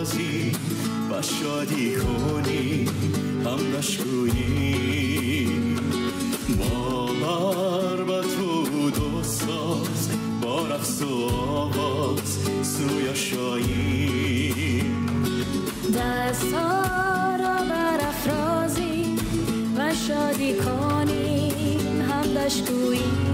افرازی و شادی کنی همدش گویی باور و تو دو ساز با رقص و آواز سوی شایی دستا را برافرازیم و شادی کنیم همدش گوییم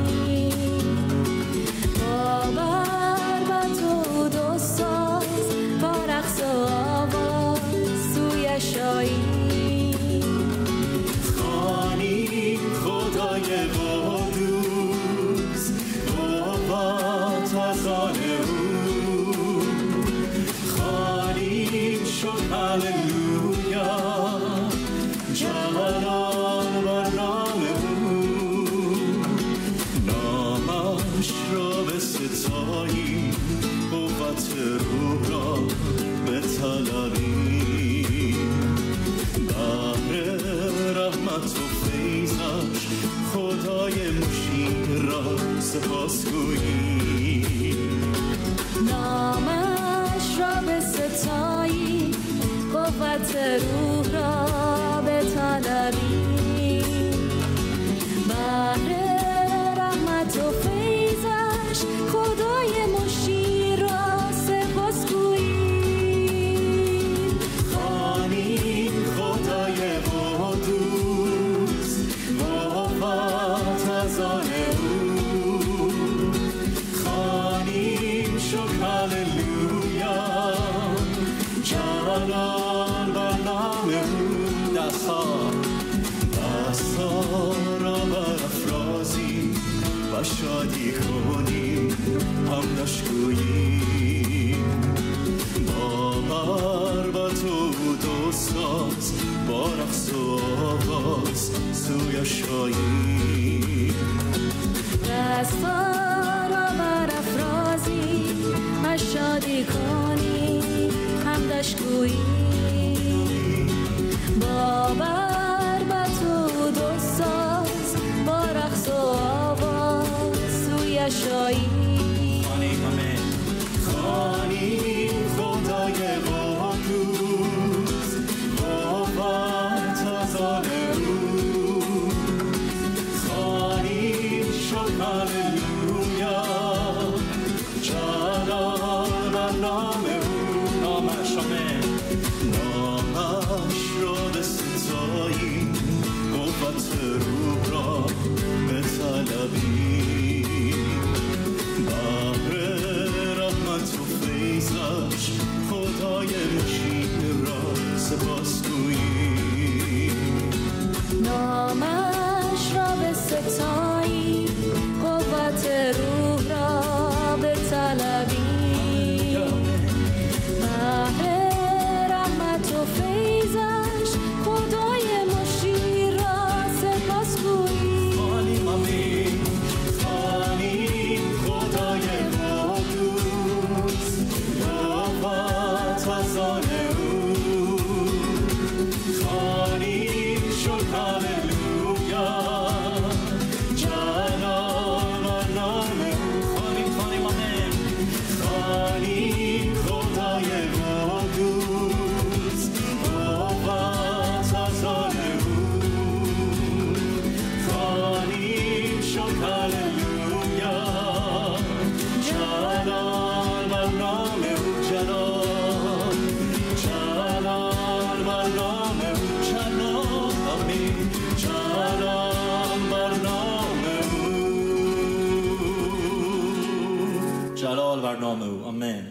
آن او. خانی شد هللویا. جلال بر نام او. نامش را به ستایی قوت روح را به طلبی بهر رحمت و فیضش خدای مشیر را سپاس گویی قوت روح را به طلبی بهر دستها دستها را برافرازی و شادی کنیم همدش گوییم باور و تو دو ساز با رقص و آواز سوی شایی دستا را برافرازی و شادی کنی همدش گویی باور و تو دو ساز با رقص و آواز سوی شایی خانی خدای قدوس. از آن او خانی شد قوت روح را قوت او جلال بر نام او آمین